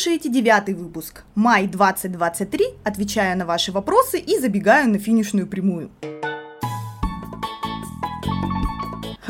слушаете девятый выпуск. Май 2023. Отвечаю на ваши вопросы и забегаю на финишную прямую.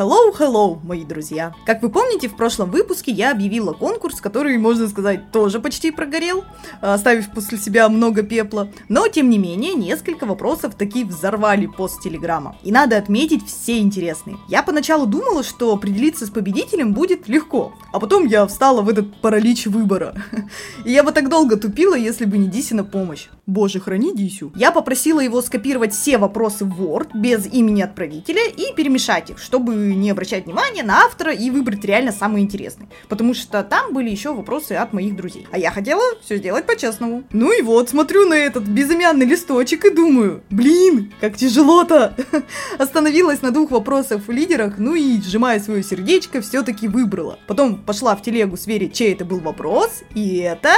Hello, hello, мои друзья! Как вы помните, в прошлом выпуске я объявила конкурс, который, можно сказать, тоже почти прогорел, оставив после себя много пепла. Но, тем не менее, несколько вопросов таки взорвали пост Телеграма. И надо отметить все интересные. Я поначалу думала, что определиться с победителем будет легко, а потом я встала в этот паралич выбора. И я бы так долго тупила, если бы не Дисина помощь. Боже, храни Дисю. Я попросила его скопировать все вопросы в Word без имени отправителя и перемешать их, чтобы не обращать внимания на автора и выбрать реально самый интересный. Потому что там были еще вопросы от моих друзей. А я хотела все сделать по-честному. Ну и вот, смотрю на этот безымянный листочек и думаю, блин, как тяжело-то. Остановилась на двух вопросах в лидерах, ну и, сжимая свое сердечко, все-таки выбрала. Потом пошла в телегу сверить, чей это был вопрос, и это...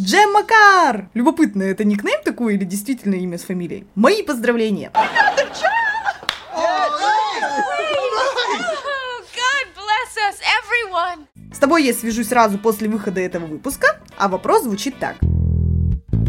Джем Макар! Любопытно, это никнейм такой или действительно имя с фамилией? Мои поздравления! С тобой я свяжусь сразу после выхода этого выпуска, а вопрос звучит так.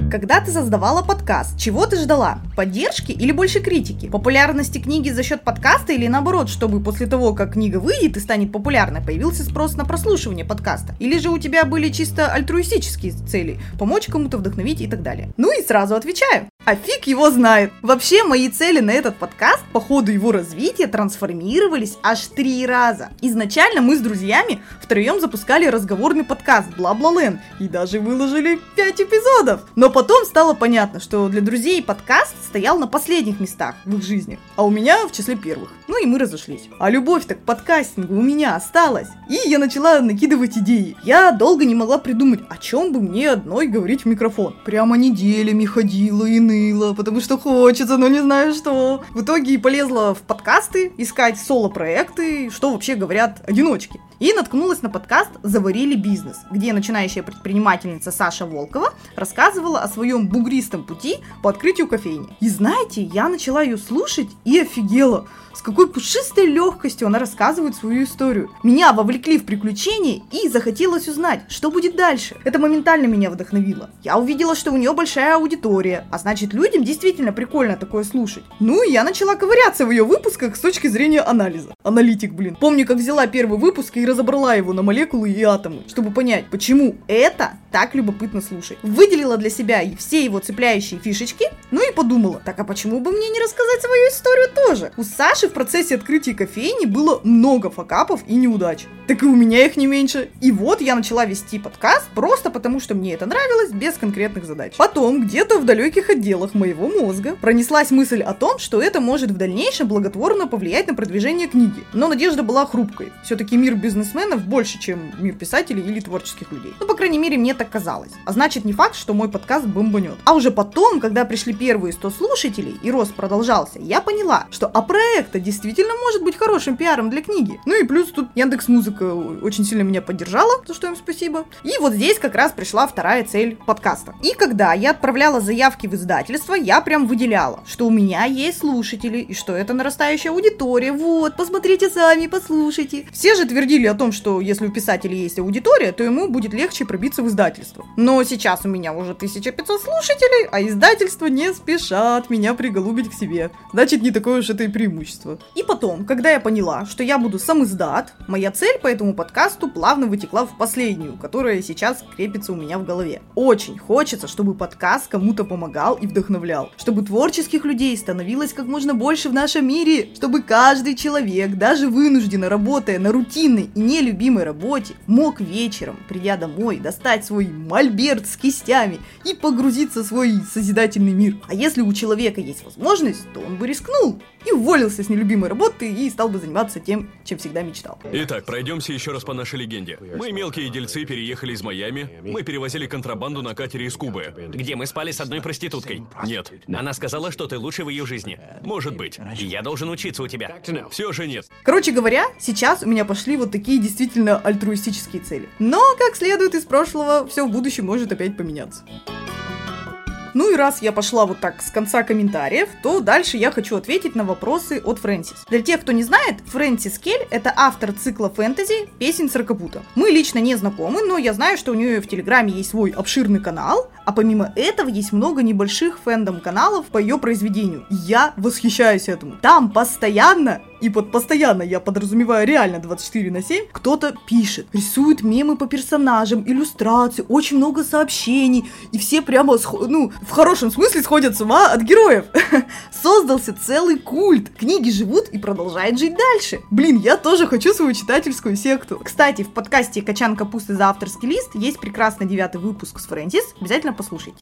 Когда ты создавала подкаст, чего ты ждала? Поддержки или больше критики? Популярности книги за счет подкаста или наоборот, чтобы после того, как книга выйдет и станет популярной, появился спрос на прослушивание подкаста? Или же у тебя были чисто альтруистические цели? Помочь кому-то вдохновить и так далее? Ну и сразу отвечаю. А фиг его знает. Вообще, мои цели на этот подкаст по ходу его развития трансформировались аж три раза. Изначально мы с друзьями втроем запускали разговорный подкаст Бла-Бла-Лен и даже выложили 5 эпизодов. Но потом стало понятно, что для друзей подкаст стоял на последних местах в их жизни, а у меня в числе первых. Ну и мы разошлись. А любовь-то к подкастингу у меня осталась. И я начала накидывать идеи. Я долго не могла придумать, о чем бы мне одной говорить в микрофон. Прямо неделями ходила и ныла, потому что хочется, но не знаю что. В итоге полезла в подкасты, искать соло-проекты, что вообще говорят одиночки. И наткнулась на подкаст «Заварили бизнес», где начинающая предпринимательница Саша Волкова рассказывала о своем бугристом пути по открытию кофейни. И знаете, я начала ее слушать и офигела с какой пушистой легкостью она рассказывает свою историю. Меня вовлекли в приключения и захотелось узнать, что будет дальше. Это моментально меня вдохновило. Я увидела, что у нее большая аудитория, а значит людям действительно прикольно такое слушать. Ну и я начала ковыряться в ее выпусках с точки зрения анализа. Аналитик, блин. Помню, как взяла первый выпуск и разобрала его на молекулы и атомы, чтобы понять, почему это так любопытно слушать. Выделила для себя все его цепляющие фишечки, ну и подумала, так а почему бы мне не рассказать свою историю тоже? У Саши в процессе открытия кофейни было много факапов и неудач. Так и у меня их не меньше. И вот я начала вести подкаст просто потому, что мне это нравилось, без конкретных задач. Потом, где-то в далеких отделах моего мозга пронеслась мысль о том, что это может в дальнейшем благотворно повлиять на продвижение книги. Но надежда была хрупкой. Все-таки мир бизнесменов больше, чем мир писателей или творческих людей. Ну, по крайней мере, мне так казалось. А значит, не факт, что мой подкаст бомбанет. А уже потом, когда пришли первые 100 слушателей и рост продолжался, я поняла, что а проекта действительно может быть хорошим пиаром для книги. Ну и плюс тут Яндекс Музыка очень сильно меня поддержала, за что им спасибо. И вот здесь как раз пришла вторая цель подкаста. И когда я отправляла заявки в издательство, я прям выделяла, что у меня есть слушатели, и что это нарастающая аудитория. Вот, посмотрите сами, послушайте. Все же твердили о том, что если у писателя есть аудитория, то ему будет легче пробиться в издательство. Но сейчас у меня уже 1500 слушателей, а издательства не спешат меня приголубить к себе. Значит, не такое уж это и преимущество. И потом, когда я поняла, что я буду сам издат, моя цель по этому подкасту плавно вытекла в последнюю, которая сейчас крепится у меня в голове. Очень хочется, чтобы подкаст кому-то помогал и вдохновлял, чтобы творческих людей становилось как можно больше в нашем мире, чтобы каждый человек, даже вынужденно работая на рутинной и нелюбимой работе, мог вечером, придя домой, достать свой мольберт с кистями и погрузиться в свой созидательный мир. А если у человека есть возможность, то он бы рискнул и уволился с нелюбимой работы и стал бы заниматься тем, чем всегда мечтал. Итак, пройдемся еще раз по нашей легенде. Мы, мелкие дельцы, переехали из Майами. Мы перевозили контрабанду на катере из Кубы. Где мы спали с одной проституткой. Нет. Она сказала, что ты лучше в ее жизни. Может быть. И я должен учиться у тебя. Все же нет. Короче говоря, сейчас у меня пошли вот такие действительно альтруистические цели. Но, как следует из прошлого, все в будущем может опять поменяться. Ну и раз я пошла вот так с конца комментариев, то дальше я хочу ответить на вопросы от Фрэнсис. Для тех, кто не знает, Фрэнсис Кель — это автор цикла фэнтези «Песень Сорокопута». Мы лично не знакомы, но я знаю, что у нее в Телеграме есть свой обширный канал, а помимо этого есть много небольших фэндом-каналов по ее произведению. Я восхищаюсь этому. Там постоянно и под постоянно я подразумеваю реально 24 на 7, кто-то пишет, рисует мемы по персонажам, иллюстрации, очень много сообщений, и все прямо, ну, в хорошем смысле сходят с ума от героев. Создался целый культ. Книги живут и продолжают жить дальше. Блин, я тоже хочу свою читательскую секту. Кстати, в подкасте «Качан капусты за авторский лист» есть прекрасный девятый выпуск с Фрэнсис. Обязательно послушайте.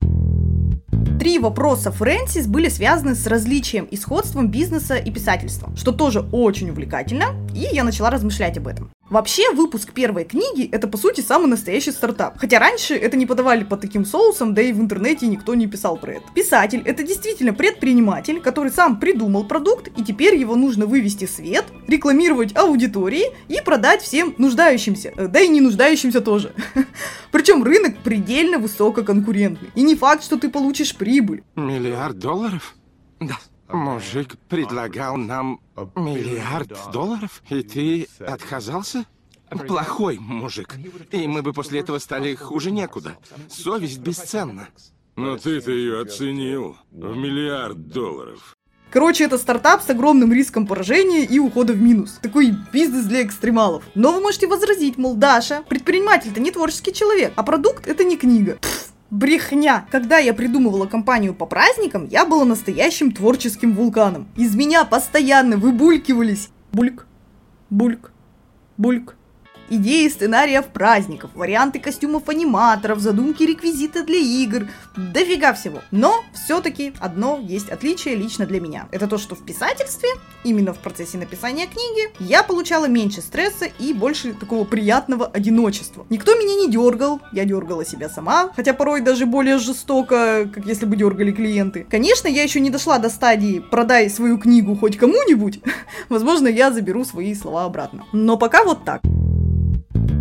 Три вопроса Фрэнсис были связаны с различием и сходством бизнеса и писательства, что тоже очень увлекательно, и я начала размышлять об этом. Вообще, выпуск первой книги — это, по сути, самый настоящий стартап. Хотя раньше это не подавали под таким соусом, да и в интернете никто не писал про это. Писатель — это действительно предприниматель, который сам придумал продукт, и теперь его нужно вывести в свет, рекламировать аудитории и продать всем нуждающимся, э, да и не нуждающимся тоже. Причем рынок предельно высококонкурентный. И не факт, что ты получишь прибыль. Миллиард долларов? Да. Мужик предлагал нам миллиард долларов, и ты отказался? Плохой мужик. И мы бы после этого стали хуже некуда. Совесть бесценна. Но ты-то ее оценил в миллиард долларов. Короче, это стартап с огромным риском поражения и ухода в минус. Такой бизнес для экстремалов. Но вы можете возразить, мол, Даша, предприниматель-то не творческий человек, а продукт это не книга. Пфф, Брехня! Когда я придумывала компанию по праздникам, я была настоящим творческим вулканом. Из меня постоянно выбулькивались бульк, бульк, бульк, идеи сценариев праздников, варианты костюмов аниматоров, задумки реквизита для игр, дофига всего. Но все-таки одно есть отличие лично для меня. Это то, что в писательстве, именно в процессе написания книги, я получала меньше стресса и больше такого приятного одиночества. Никто меня не дергал, я дергала себя сама, хотя порой даже более жестоко, как если бы дергали клиенты. Конечно, я еще не дошла до стадии «продай свою книгу хоть кому-нибудь», возможно, я заберу свои слова обратно. Но пока вот так.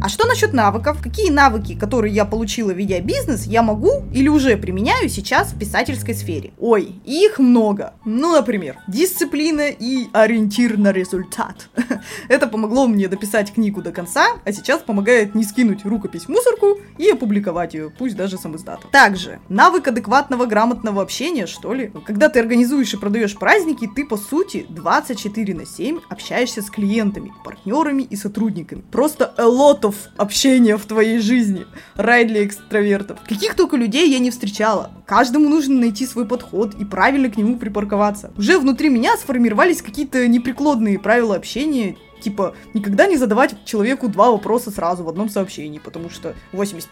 А что насчет навыков? Какие навыки, которые я получила, ведя бизнес, я могу или уже применяю сейчас в писательской сфере? Ой, их много. Ну, например, дисциплина и ориентир на результат. Это помогло мне дописать книгу до конца, а сейчас помогает не скинуть рукопись в мусорку и опубликовать ее, пусть даже сам издатом. Также, навык адекватного грамотного общения, что ли. Когда ты организуешь и продаешь праздники, ты, по сути, 24 на 7 общаешься с клиентами, партнерами и сотрудниками. Просто a lot of общения в твоей жизни. Рай для экстравертов. Каких только людей я не встречала. Каждому нужно найти свой подход и правильно к нему припарковаться. Уже внутри меня сформировались какие-то непреклонные правила общения, типа, никогда не задавать человеку два вопроса сразу в одном сообщении, потому что 80%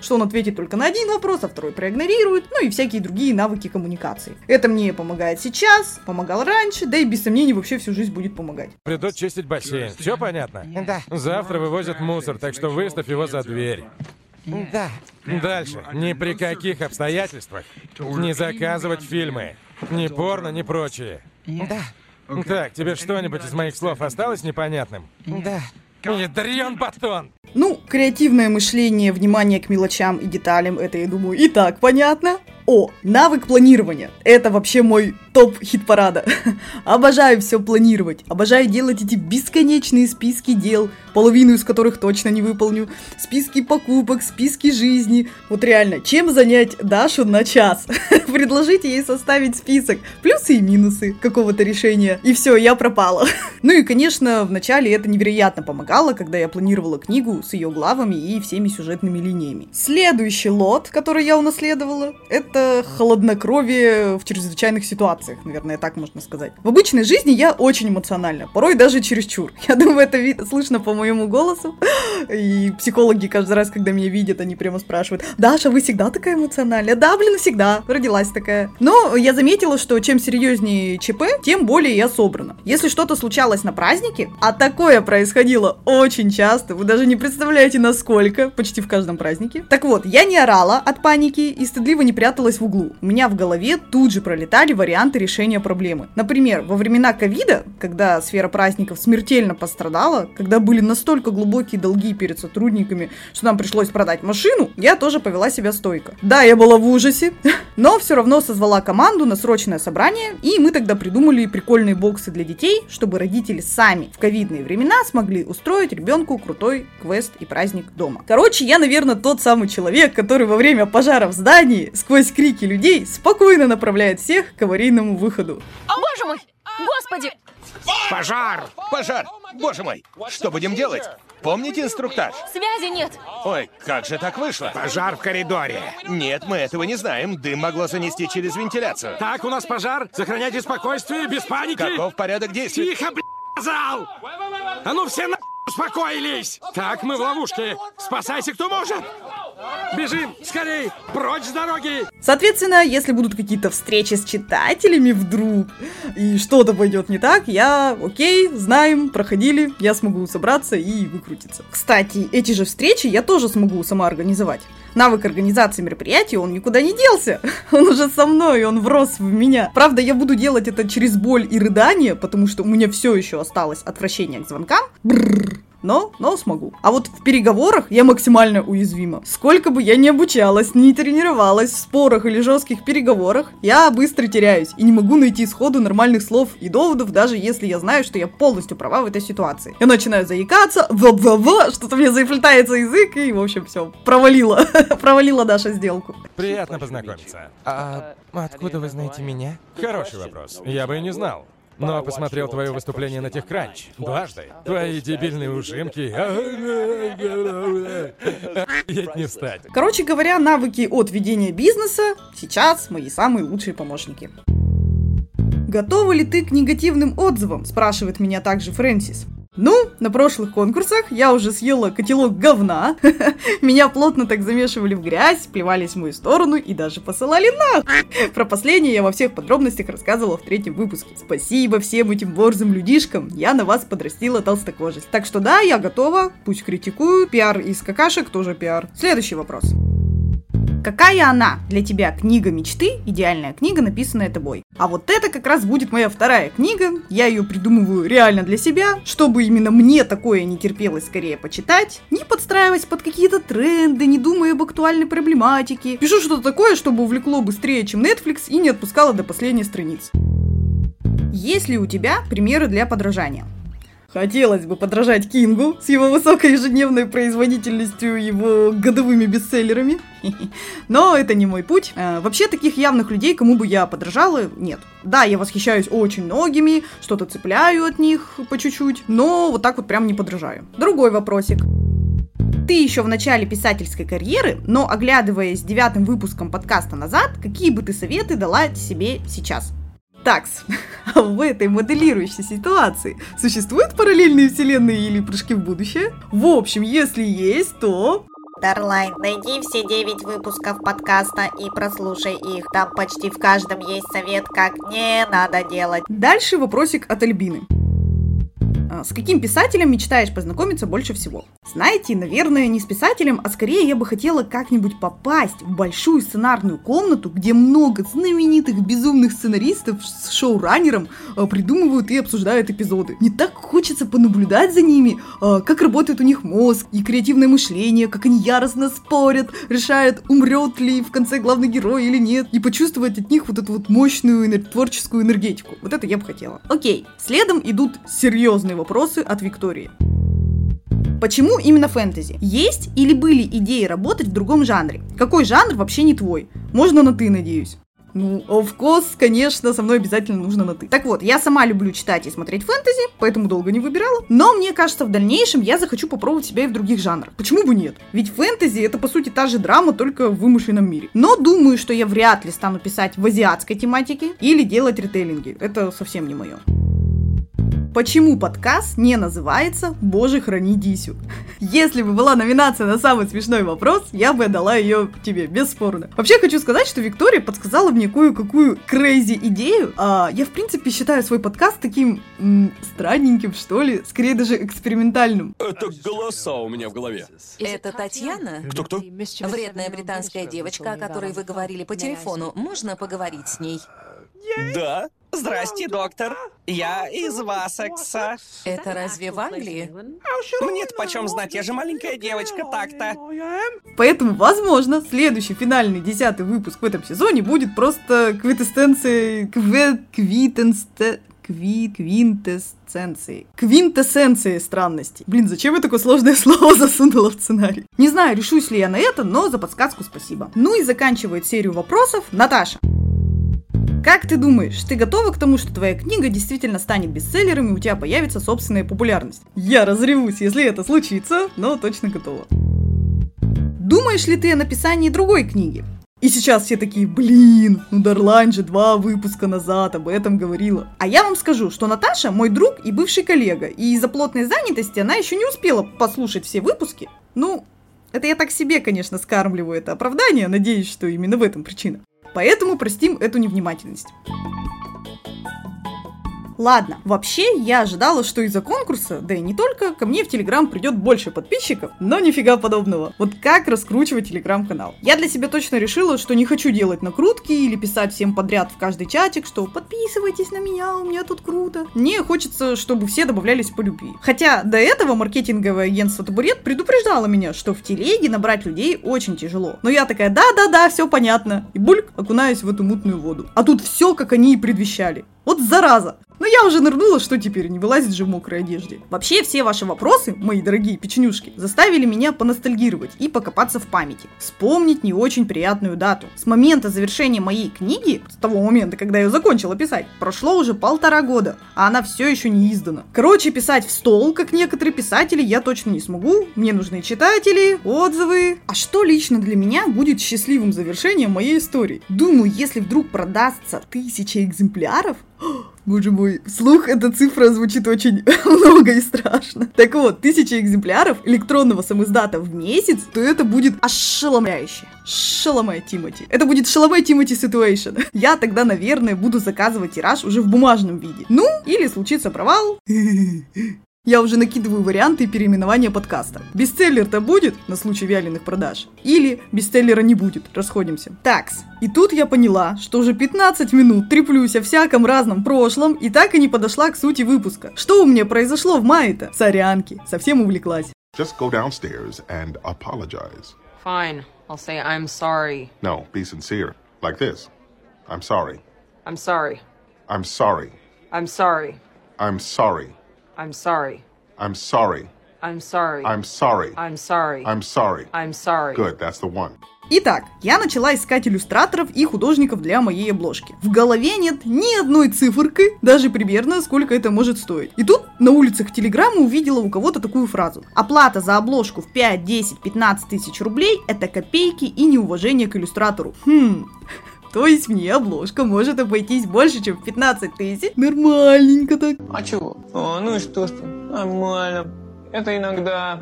что он ответит только на один вопрос, а второй проигнорирует, ну и всякие другие навыки коммуникации. Это мне помогает сейчас, помогал раньше, да и без сомнений вообще всю жизнь будет помогать. Придут чистить бассейн. Все понятно? Да. Завтра вывозят мусор, так что выставь его за дверь. Да. Дальше. Ни при каких обстоятельствах не заказывать фильмы. Ни порно, ни прочее. Да. Так, тебе что-нибудь из моих слов осталось непонятным? Да. Ядрен батон! Ну, креативное мышление, внимание к мелочам и деталям, это, я думаю, и так понятно. О, навык планирования. Это вообще мой топ хит-парада. обожаю все планировать. Обожаю делать эти бесконечные списки дел, половину из которых точно не выполню. Списки покупок, списки жизни. Вот реально, чем занять Дашу на час? Предложите ей составить список. Плюсы и минусы какого-то решения. И все, я пропала. ну и, конечно, вначале это невероятно помогало, когда я планировала книгу с ее главами и всеми сюжетными линиями. Следующий лот, который я унаследовала, это холоднокровие в чрезвычайных ситуациях, наверное, так можно сказать. В обычной жизни я очень эмоциональна, порой даже чересчур. Я думаю, это вид- слышно по моему голосу. И психологи каждый раз, когда меня видят, они прямо спрашивают, Даша, вы всегда такая эмоциональная? Да, блин, всегда. Родилась такая. Но я заметила, что чем серьезнее ЧП, тем более я собрана. Если что-то случалось на празднике, а такое происходило очень часто, вы даже не представляете, насколько, почти в каждом празднике. Так вот, я не орала от паники и стыдливо не прятала съежилась в углу. У меня в голове тут же пролетали варианты решения проблемы. Например, во времена ковида, когда сфера праздников смертельно пострадала, когда были настолько глубокие долги перед сотрудниками, что нам пришлось продать машину, я тоже повела себя стойко. Да, я была в ужасе, но все равно созвала команду на срочное собрание, и мы тогда придумали прикольные боксы для детей, чтобы родители сами в ковидные времена смогли устроить ребенку крутой квест и праздник дома. Короче, я, наверное, тот самый человек, который во время пожара в здании сквозь крики людей спокойно направляет всех к аварийному выходу. Боже мой! Господи! Пожар! Пожар! Боже мой! Что будем делать? Помните инструктаж? Связи нет! Ой, как же так вышло? Пожар в коридоре. Нет, мы этого не знаем. Дым могло занести через вентиляцию. Так, у нас пожар. Сохраняйте спокойствие, без паники. Каков порядок действий? Тихо, блядь, сказал! А ну все на успокоились! Так, мы в ловушке. Спасайся, кто может! Бежим, скорей, прочь с дороги! Соответственно, если будут какие-то встречи с читателями вдруг, и что-то пойдет не так, я, окей, знаем, проходили, я смогу собраться и выкрутиться. Кстати, эти же встречи я тоже смогу сама организовать. Навык организации мероприятий, он никуда не делся. Он уже со мной, он врос в меня. Правда, я буду делать это через боль и рыдание, потому что у меня все еще осталось отвращение к звонкам. Бррр но, но смогу. А вот в переговорах я максимально уязвима. Сколько бы я ни обучалась, не тренировалась в спорах или жестких переговорах, я быстро теряюсь и не могу найти сходу нормальных слов и доводов, даже если я знаю, что я полностью права в этой ситуации. Я начинаю заикаться, в что-то мне заплетается язык, и, в общем, все, провалила, провалила наша сделку. Приятно познакомиться. А откуда вы знаете меня? Хороший вопрос. Я бы и не знал. Но посмотрел твое выступление на Техкранч. Дважды. Твои дебильные ужимки. Не встать. Короче говоря, навыки от ведения бизнеса сейчас мои самые лучшие помощники. Готова ли ты к негативным отзывам? Спрашивает меня также Фрэнсис. Ну, на прошлых конкурсах я уже съела котелок говна. Меня плотно так замешивали в грязь, плевались в мою сторону и даже посылали на. Про последнее я во всех подробностях рассказывала в третьем выпуске. Спасибо всем этим борзым людишкам, я на вас подрастила толстокожесть. Так что да, я готова, пусть критикуют. Пиар из какашек тоже пиар. Следующий вопрос. Какая она для тебя книга мечты, идеальная книга, написанная тобой? А вот это как раз будет моя вторая книга. Я ее придумываю реально для себя, чтобы именно мне такое не терпелось скорее почитать, не подстраиваясь под какие-то тренды, не думая об актуальной проблематике. Пишу что-то такое, чтобы увлекло быстрее, чем Netflix и не отпускало до последней страницы. Есть ли у тебя примеры для подражания? Хотелось бы подражать Кингу с его высокой ежедневной производительностью, его годовыми бестселлерами. Но это не мой путь. А, вообще таких явных людей, кому бы я подражала, нет. Да, я восхищаюсь очень многими, что-то цепляю от них по чуть-чуть, но вот так вот прям не подражаю. Другой вопросик. Ты еще в начале писательской карьеры, но оглядываясь девятым выпуском подкаста назад, какие бы ты советы дала себе сейчас? Такс, а в этой моделирующей ситуации существуют параллельные вселенные или прыжки в будущее? В общем, если есть, то... Дарлайн, найди все девять выпусков подкаста и прослушай их. Там почти в каждом есть совет, как не надо делать. Дальше вопросик от Альбины. А, с каким писателем мечтаешь познакомиться больше всего? Знаете, наверное, не с писателем, а скорее я бы хотела как-нибудь попасть в большую сценарную комнату, где много знаменитых безумных сценаристов с шоураннером а, придумывают и обсуждают эпизоды. Не так хочется понаблюдать за ними, а, как работает у них мозг и креативное мышление, как они яростно спорят, решают, умрет ли в конце главный герой или нет, и почувствовать от них вот эту вот мощную творческую энергетику. Вот это я бы хотела. Окей, следом идут серьезные вопросы от Виктории. Почему именно фэнтези? Есть или были идеи работать в другом жанре? Какой жанр вообще не твой? Можно на ты, надеюсь. Ну, of course, конечно, со мной обязательно нужно на ты. Так вот, я сама люблю читать и смотреть фэнтези, поэтому долго не выбирала. Но мне кажется, в дальнейшем я захочу попробовать себя и в других жанрах. Почему бы нет? Ведь фэнтези это по сути та же драма, только в вымышленном мире. Но думаю, что я вряд ли стану писать в азиатской тематике или делать ритейлинги. Это совсем не мое. Почему подкаст не называется «Боже, храни Дисю»? Если бы была номинация на самый смешной вопрос, я бы отдала ее тебе, бесспорно. Вообще хочу сказать, что Виктория подсказала мне кое-какую крейзи идею. А, я, в принципе, считаю свой подкаст таким м, странненьким, что ли, скорее даже экспериментальным. Это голоса у меня в голове. Это Татьяна? Кто-кто? Вредная британская девочка, о которой вы говорили по телефону. Можно поговорить с ней? Да. Здрасте, доктор. Я из Вассекса. Это разве в Англии? Мне-то почем знать, я же маленькая девочка так-то. Поэтому, возможно, следующий финальный десятый выпуск в этом сезоне будет просто квитэссенцией... Кве... Квитенсте... Кви... Квинтэссенцией. Квинтэссенцией странностей. Блин, зачем я такое сложное слово засунула в сценарий? Не знаю, решусь ли я на это, но за подсказку спасибо. Ну и заканчивает серию вопросов Наташа. Как ты думаешь, ты готова к тому, что твоя книга действительно станет бестселлером и у тебя появится собственная популярность? Я разревусь, если это случится, но точно готова. Думаешь ли ты о написании другой книги? И сейчас все такие, блин, ну Дарлайн же два выпуска назад об этом говорила. А я вам скажу, что Наташа мой друг и бывший коллега, и из-за плотной занятости она еще не успела послушать все выпуски. Ну, это я так себе, конечно, скармливаю это оправдание, надеюсь, что именно в этом причина. Поэтому простим эту невнимательность. Ладно, вообще я ожидала, что из-за конкурса, да и не только, ко мне в Телеграм придет больше подписчиков, но нифига подобного. Вот как раскручивать Телеграм-канал? Я для себя точно решила, что не хочу делать накрутки или писать всем подряд в каждый чатик, что подписывайтесь на меня, у меня тут круто. Мне хочется, чтобы все добавлялись по любви. Хотя до этого маркетинговое агентство Табурет предупреждало меня, что в телеге набрать людей очень тяжело. Но я такая, да-да-да, все понятно. И бульк, окунаюсь в эту мутную воду. А тут все, как они и предвещали. Вот зараза! Но я уже нырнула, что теперь, не вылазить же в мокрой одежде. Вообще, все ваши вопросы, мои дорогие печенюшки, заставили меня поностальгировать и покопаться в памяти. Вспомнить не очень приятную дату. С момента завершения моей книги, с того момента, когда я закончила писать, прошло уже полтора года, а она все еще не издана. Короче, писать в стол, как некоторые писатели, я точно не смогу. Мне нужны читатели, отзывы. А что лично для меня будет счастливым завершением моей истории? Думаю, если вдруг продастся тысяча экземпляров, Боже мой, вслух эта цифра звучит очень много и страшно. Так вот, тысяча экземпляров электронного самиздата в месяц, то это будет ошеломляюще. Шаломе Тимати. Это будет Шаломе Тимати Situation. Я тогда, наверное, буду заказывать тираж уже в бумажном виде. Ну, или случится провал. Я уже накидываю варианты переименования подкаста. Бестселлер-то будет на случай вяленых продаж? Или бестселлера не будет? Расходимся. Такс. И тут я поняла, что уже 15 минут треплюсь о всяком разном прошлом и так и не подошла к сути выпуска. Что у меня произошло в мае-то? Сорянки. Совсем увлеклась. Just go downstairs and apologize. Fine. I'll say I'm sorry. No, be sincere. Like this. I'm sorry. I'm sorry. I'm sorry. I'm sorry. I'm sorry. I'm sorry. I'm sorry. I'm sorry. I'm sorry. I'm sorry. I'm sorry. I'm sorry. Good, that's the one. Итак, я начала искать иллюстраторов и художников для моей обложки. В голове нет ни одной циферки, даже примерно сколько это может стоить. И тут на улицах Телеграма увидела у кого-то такую фразу. Оплата за обложку в 5, 10, 15 тысяч рублей – это копейки и неуважение к иллюстратору. Хм, то есть мне обложка может обойтись больше, чем в 15 тысяч? Нормальненько так. А чего? О, ну и что, что? Нормально. Это иногда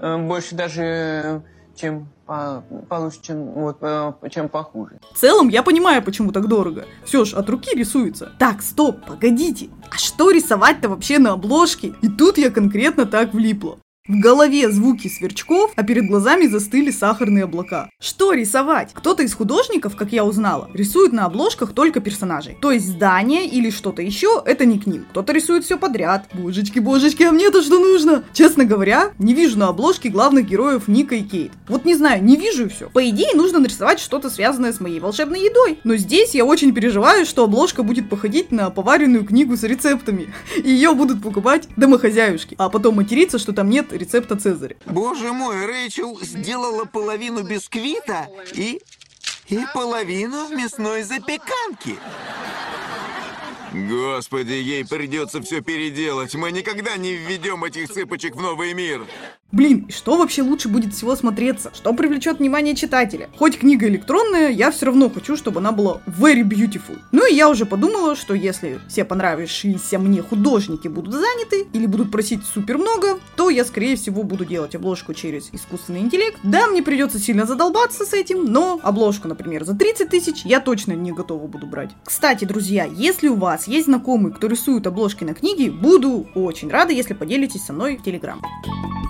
э, больше даже, э, чем по, получше, чем, вот, э, чем похуже. В целом, я понимаю, почему так дорого. Все ж, от руки рисуется. Так, стоп, погодите. А что рисовать-то вообще на обложке? И тут я конкретно так влипла. В голове звуки сверчков, а перед глазами застыли сахарные облака. Что рисовать? Кто-то из художников, как я узнала, рисует на обложках только персонажей. То есть здание или что-то еще, это не к ним. Кто-то рисует все подряд. Божечки, божечки, а мне-то что нужно? Честно говоря, не вижу на обложке главных героев Ника и Кейт. Вот не знаю, не вижу все. По идее, нужно нарисовать что-то связанное с моей волшебной едой. Но здесь я очень переживаю, что обложка будет походить на поваренную книгу с рецептами. И ее будут покупать домохозяюшки. А потом материться, что там нет рецепта Цезаря. Боже мой, Рэйчел сделала половину бисквита и... и половину мясной запеканки. Господи, ей придется все переделать. Мы никогда не введем этих цыпочек в новый мир. Блин, и что вообще лучше будет всего смотреться? Что привлечет внимание читателя? Хоть книга электронная, я все равно хочу, чтобы она была very beautiful. Ну и я уже подумала, что если все понравившиеся мне художники будут заняты или будут просить супер много, то я, скорее всего, буду делать обложку через искусственный интеллект. Да, мне придется сильно задолбаться с этим, но обложку, например, за 30 тысяч я точно не готова буду брать. Кстати, друзья, если у вас есть знакомый, кто рисует обложки на книги, буду очень рада, если поделитесь со мной в Телеграм.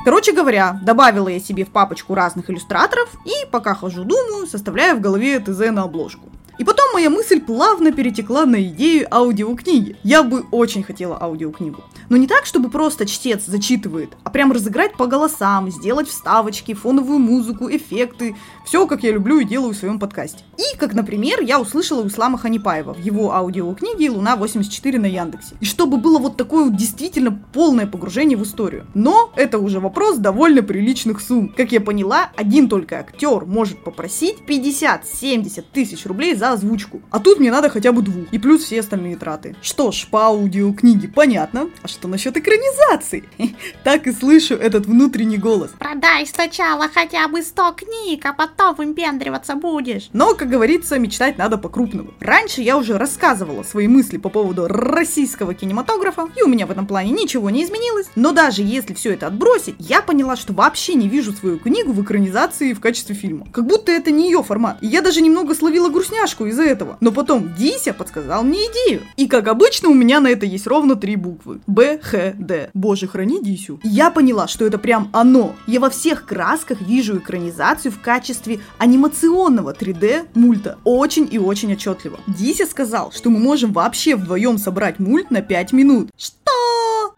Короче говоря, добавила я себе в папочку разных иллюстраторов и пока хожу думаю, составляю в голове ТЗ на обложку. И потом моя мысль плавно перетекла на идею аудиокниги. Я бы очень хотела аудиокнигу. Но не так, чтобы просто чтец зачитывает, а прям разыграть по голосам, сделать вставочки, фоновую музыку, эффекты. Все, как я люблю и делаю в своем подкасте. И, как, например, я услышала у Ислама Ханипаева в его аудиокниге «Луна-84» на Яндексе. И чтобы было вот такое вот действительно полное погружение в историю. Но это уже вопрос довольно приличных сумм. Как я поняла, один только актер может попросить 50-70 тысяч рублей за озвучку. А тут мне надо хотя бы двух. И плюс все остальные траты. Что ж, по аудиокниге понятно. А что насчет экранизации? Так и слышу этот внутренний голос. Продай сначала хотя бы 100 книг, а потом выпендриваться будешь. Но, как говорится, мечтать надо по-крупному. Раньше я уже рассказывала свои мысли по поводу российского кинематографа, и у меня в этом плане ничего не изменилось. Но даже если все это отбросить, я поняла, что вообще не вижу свою книгу в экранизации в качестве фильма. Как будто это не ее формат. И я даже немного словила грустняшку из-за этого. Но потом Дися подсказал мне идею. И как обычно, у меня на это есть ровно три буквы. Б, Х, Д. Боже, храни Дисю. Я поняла, что это прям оно. Я во всех красках вижу экранизацию в качестве анимационного 3D мульта. Очень и очень отчетливо. Дися сказал, что мы можем вообще вдвоем собрать мульт на 5 минут. Что?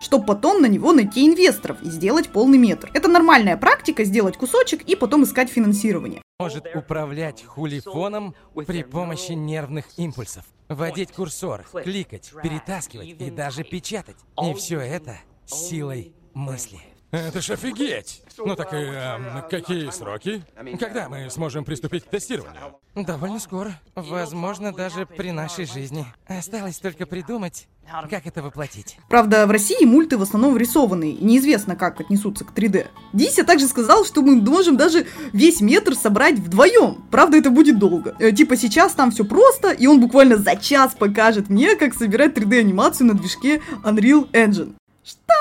Чтобы потом на него найти инвесторов и сделать полный метр. Это нормальная практика сделать кусочек и потом искать финансирование. Может управлять хулифоном при помощи нервных импульсов. Водить курсор, кликать, перетаскивать и даже печатать. И все это силой мысли. Это ж офигеть! Ну так и эм, какие сроки? Когда мы сможем приступить к тестированию? Довольно скоро. Возможно, даже при нашей жизни. Осталось только придумать, как это воплотить. Правда, в России мульты в основном рисованные, и неизвестно, как отнесутся к 3D. Дися также сказал, что мы можем даже весь метр собрать вдвоем. Правда, это будет долго. Э, типа сейчас там все просто, и он буквально за час покажет мне, как собирать 3D-анимацию на движке Unreal Engine. Что?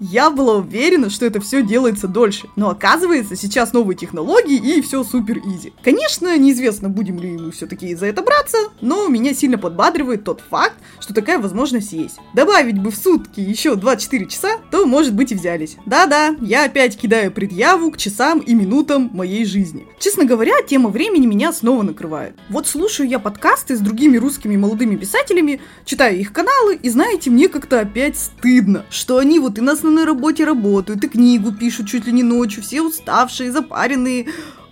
Я была уверена, что это все делается дольше, но оказывается, сейчас новые технологии и все супер изи. Конечно, неизвестно, будем ли мы все-таки за это браться, но меня сильно подбадривает тот факт, что такая возможность есть. Добавить бы в сутки еще 24 часа, то, может быть, и взялись. Да-да, я опять кидаю предъяву к часам и минутам моей жизни. Честно говоря, тема времени меня снова накрывает. Вот слушаю я подкасты с другими русскими молодыми писателями, читаю их каналы, и знаете, мне как-то опять стыдно, что они вот и нас на работе работают, и книгу пишут чуть ли не ночью, все уставшие, запаренные.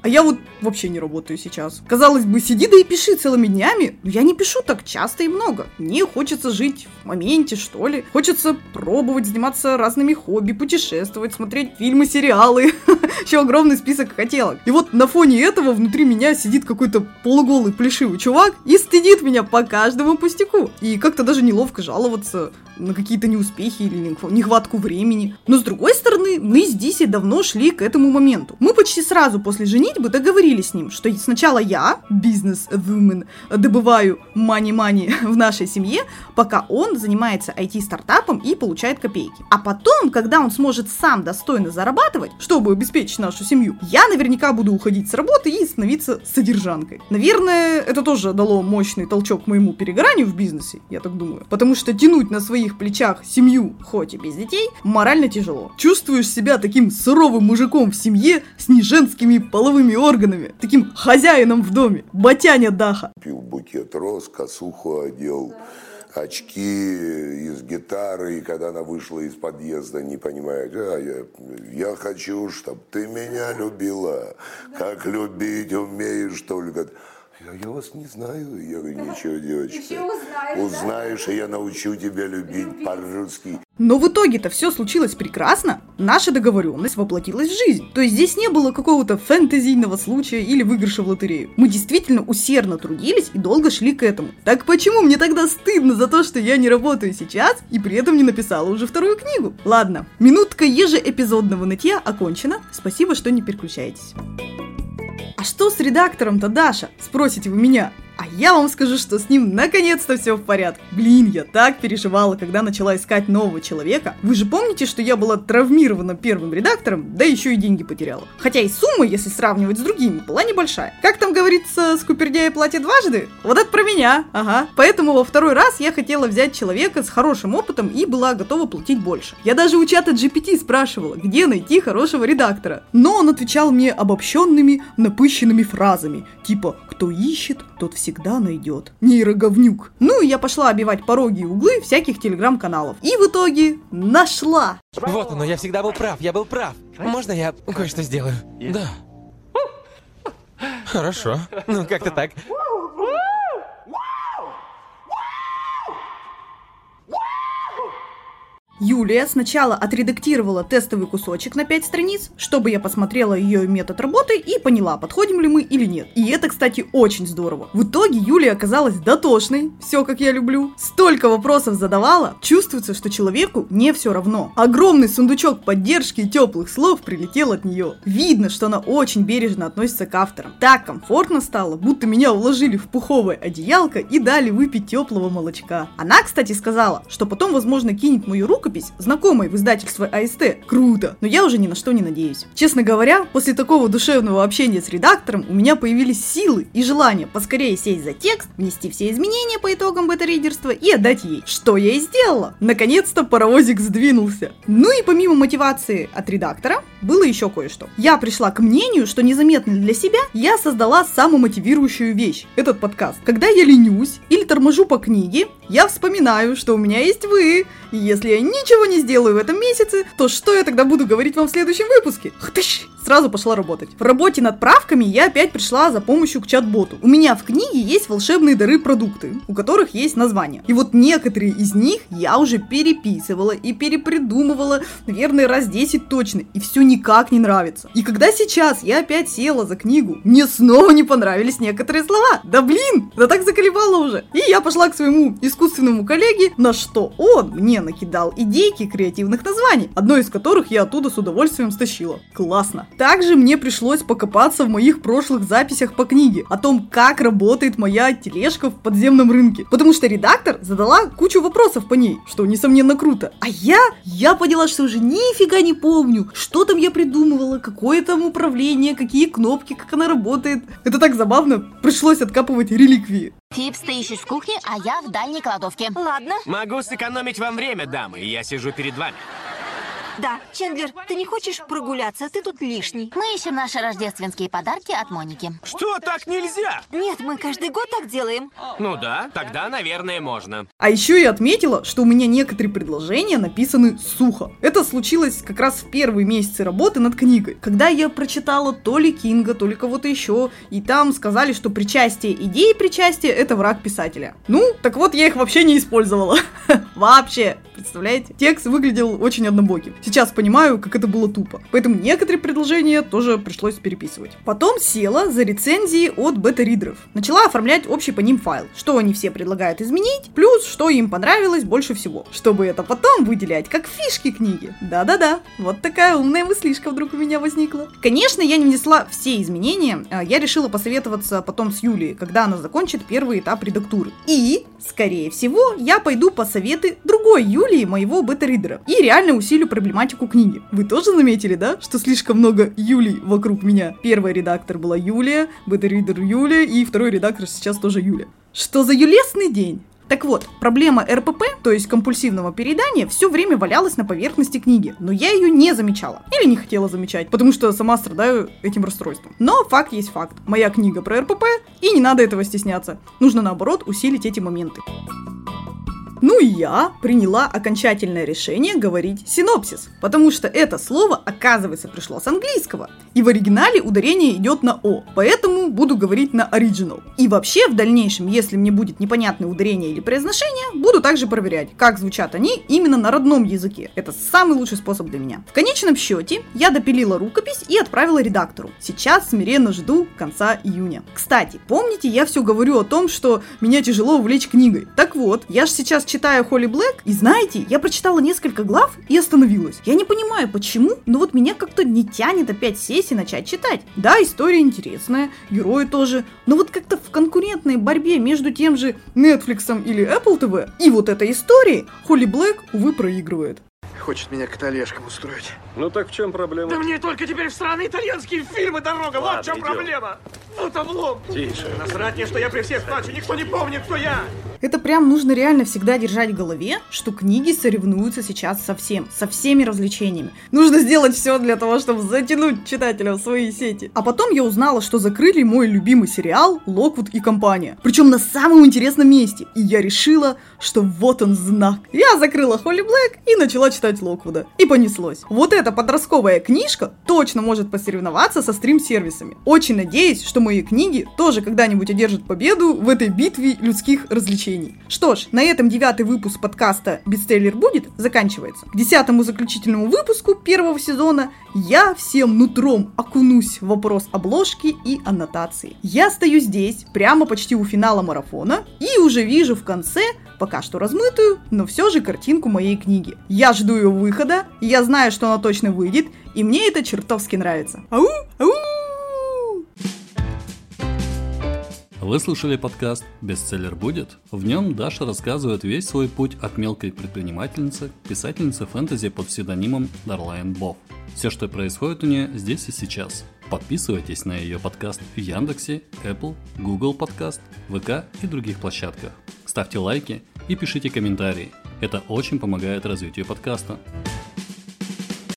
А я вот вообще не работаю сейчас. Казалось бы, сиди да и пиши целыми днями, но я не пишу так часто и много. Мне хочется жить в моменте, что ли. Хочется пробовать заниматься разными хобби, путешествовать, смотреть фильмы, сериалы. Еще огромный список хотелок. И вот на фоне этого внутри меня сидит какой-то полуголый плешивый чувак и стыдит меня по каждому пустяку. И как-то даже неловко жаловаться на какие-то неуспехи или нехватку времени. Но с другой стороны, мы с Диси давно шли к этому моменту. Мы почти сразу после женитьбы договорились с ним, что сначала я, бизнес-вумен, добываю мани-мани в нашей семье, пока он занимается IT-стартапом и получает копейки. А потом, когда он сможет сам достойно зарабатывать, чтобы обеспечить нашу семью, я наверняка буду уходить с работы и становиться содержанкой. Наверное, это тоже дало мощный толчок моему перегоранию в бизнесе, я так думаю. Потому что тянуть на своих плечах семью, хоть и без детей, морально тяжело. Чувствуешь себя таким суровым мужиком в семье с неженскими половыми органами, таким хозяином в доме, батяня Даха. Пил букет роз, косуху одел, очки из гитары, и когда она вышла из подъезда, не понимает, а, я, я хочу, чтобы ты меня любила, как любить умеешь только. Я, я вас не знаю. Я говорю, ничего, девочка. еще узнаешь? Узнаешь, и я научу тебя любить по-русски. Но в итоге-то все случилось прекрасно. Наша договоренность воплотилась в жизнь. То есть здесь не было какого-то фэнтезийного случая или выигрыша в лотерею. Мы действительно усердно трудились и долго шли к этому. Так почему мне тогда стыдно за то, что я не работаю сейчас и при этом не написала уже вторую книгу? Ладно, минутка ежеэпизодного нытья окончена. Спасибо, что не переключаетесь. А что с редактором-то, Даша? Спросите вы меня. А я вам скажу, что с ним наконец-то все в порядке. Блин, я так переживала, когда начала искать нового человека. Вы же помните, что я была травмирована первым редактором, да еще и деньги потеряла. Хотя и сумма, если сравнивать с другими, была небольшая. Как там говорится, скупердяя платит дважды? Вот это про меня, ага. Поэтому во второй раз я хотела взять человека с хорошим опытом и была готова платить больше. Я даже у чата GPT спрашивала, где найти хорошего редактора. Но он отвечал мне обобщенными, напыщенными фразами, типа «Кто ищет, тот всегда найдет». Нейроговнюк. Ну и я пошла обивать пороги и углы всяких телеграм-каналов. И в итоге нашла. Вот оно, я всегда был прав, я был прав. Можно я кое-что сделаю? Да. Хорошо. Ну, как-то так. Юлия сначала отредактировала тестовый кусочек на 5 страниц, чтобы я посмотрела ее метод работы и поняла, подходим ли мы или нет. И это, кстати, очень здорово. В итоге Юлия оказалась дотошной, все как я люблю. Столько вопросов задавала, чувствуется, что человеку не все равно. Огромный сундучок поддержки и теплых слов прилетел от нее. Видно, что она очень бережно относится к авторам. Так комфортно стало, будто меня уложили в пуховое одеялко и дали выпить теплого молочка. Она, кстати, сказала, что потом, возможно, кинет мою руку рукопись, знакомой в издательство АСТ. Круто! Но я уже ни на что не надеюсь. Честно говоря, после такого душевного общения с редактором у меня появились силы и желание поскорее сесть за текст, внести все изменения по итогам бета-ридерства и отдать ей. Что я и сделала. Наконец-то паровозик сдвинулся. Ну и помимо мотивации от редактора, было еще кое-что. Я пришла к мнению, что незаметно для себя я создала самую мотивирующую вещь, этот подкаст. Когда я ленюсь или торможу по книге, я вспоминаю, что у меня есть вы. И если я ничего не сделаю в этом месяце, то что я тогда буду говорить вам в следующем выпуске? Хтыщ! Сразу пошла работать. В работе над правками я опять пришла за помощью к чат-боту. У меня в книге есть волшебные дары продукты, у которых есть название. И вот некоторые из них я уже переписывала и перепридумывала, наверное, раз 10 точно. И все никак не нравится. И когда сейчас я опять села за книгу, мне снова не понравились некоторые слова. Да блин, да так заколебало уже. И я пошла к своему искусственному коллеге, на что он мне накидал идейки креативных названий, одно из которых я оттуда с удовольствием стащила. Классно. Также мне пришлось покопаться в моих прошлых записях по книге о том, как работает моя тележка в подземном рынке. Потому что редактор задала кучу вопросов по ней, что несомненно круто. А я, я поняла, что уже нифига не помню, что там я придумывала, какое там управление, какие кнопки, как она работает. Это так забавно, пришлось откапывать реликвии. Фипс, ты ищешь в кухне, а я в дальней кладовке. Ладно. Могу сэкономить вам время, дамы, я сижу перед вами. Да, Чендлер, ты не хочешь прогуляться? Ты тут лишний. Мы ищем наши рождественские подарки от Моники. Что, так нельзя? Нет, мы каждый год так делаем. Ну да, тогда, наверное, можно. А еще я отметила, что у меня некоторые предложения написаны сухо. Это случилось как раз в первые месяцы работы над книгой, когда я прочитала то ли Кинга, то ли кого-то еще, и там сказали, что причастие идеи причастия это враг писателя. Ну, так вот я их вообще не использовала. Вообще, представляете? Текст выглядел очень однобоким. Сейчас понимаю, как это было тупо. Поэтому некоторые предложения тоже пришлось переписывать. Потом села за рецензии от бета-ридеров. Начала оформлять общий по ним файл. Что они все предлагают изменить, плюс что им понравилось больше всего. Чтобы это потом выделять как фишки книги. Да-да-да, вот такая умная мыслишка вдруг у меня возникла. Конечно, я не внесла все изменения. а Я решила посоветоваться потом с Юлией, когда она закончит первый этап редактуры. И, скорее всего, я пойду по советы другой Юлии, моего бета-ридера. И реально усилю проблематику книги. Вы тоже заметили, да, что слишком много Юлий вокруг меня? Первый редактор была Юлия, бета-ридер Юлия, и второй редактор сейчас тоже Юля. Что за юлесный день? Так вот, проблема РПП, то есть компульсивного переедания, все время валялась на поверхности книги, но я ее не замечала. Или не хотела замечать, потому что сама страдаю этим расстройством. Но факт есть факт. Моя книга про РПП, и не надо этого стесняться. Нужно наоборот усилить эти моменты. Ну и я приняла окончательное решение говорить синопсис, потому что это слово, оказывается, пришло с английского. И в оригинале ударение идет на О, поэтому буду говорить на original. И вообще, в дальнейшем, если мне будет непонятное ударение или произношение, буду также проверять, как звучат они именно на родном языке. Это самый лучший способ для меня. В конечном счете, я допилила рукопись и отправила редактору. Сейчас смиренно жду конца июня. Кстати, помните, я все говорю о том, что меня тяжело увлечь книгой. Так вот, я же сейчас читаю Холли Блэк, и знаете, я прочитала несколько глав и остановилась. Я не понимаю, почему, но вот меня как-то не тянет опять сесть и начать читать. Да, история интересная, герои тоже, но вот как-то в конкурентной борьбе между тем же Netflix или Apple TV и вот этой историей Холли Блэк, увы, проигрывает. Хочет меня к талешкам устроить. Ну так в чем проблема? Да мне только теперь в странные итальянские фильмы дорога. Ладно, вот в чем идем. проблема. Вот облом. Тише. Насрать мне, что я при всех плачу. Никто не помнит, кто я. Это прям нужно реально всегда держать в голове, что книги соревнуются сейчас со всем, со всеми развлечениями. Нужно сделать все для того, чтобы затянуть читателя в свои сети. А потом я узнала, что закрыли мой любимый сериал «Локвуд и компания». Причем на самом интересном месте. И я решила, что вот он знак. Я закрыла Холли Блэк и начала читать Локвуда. И понеслось. Вот эта подростковая книжка точно может посоревноваться со стрим-сервисами. Очень надеюсь, что мои книги тоже когда-нибудь одержат победу в этой битве людских развлечений. Что ж, на этом девятый выпуск подкаста «Бестселлер будет» заканчивается. К десятому заключительному выпуску первого сезона я всем нутром окунусь в вопрос обложки и аннотации. Я стою здесь, прямо почти у финала марафона, и уже вижу в конце пока что размытую, но все же картинку моей книги. Я жду ее выхода, я знаю, что она точно выйдет, и мне это чертовски нравится. Ау! Ау! Вы слушали подкаст «Бестселлер будет». В нем Даша рассказывает весь свой путь от мелкой предпринимательницы к писательнице фэнтези под псевдонимом Дарлайн Бов. Все, что происходит у нее здесь и сейчас. Подписывайтесь на ее подкаст в Яндексе, Apple, Google Подкаст, ВК и других площадках. Ставьте лайки и пишите комментарии. Это очень помогает развитию подкаста.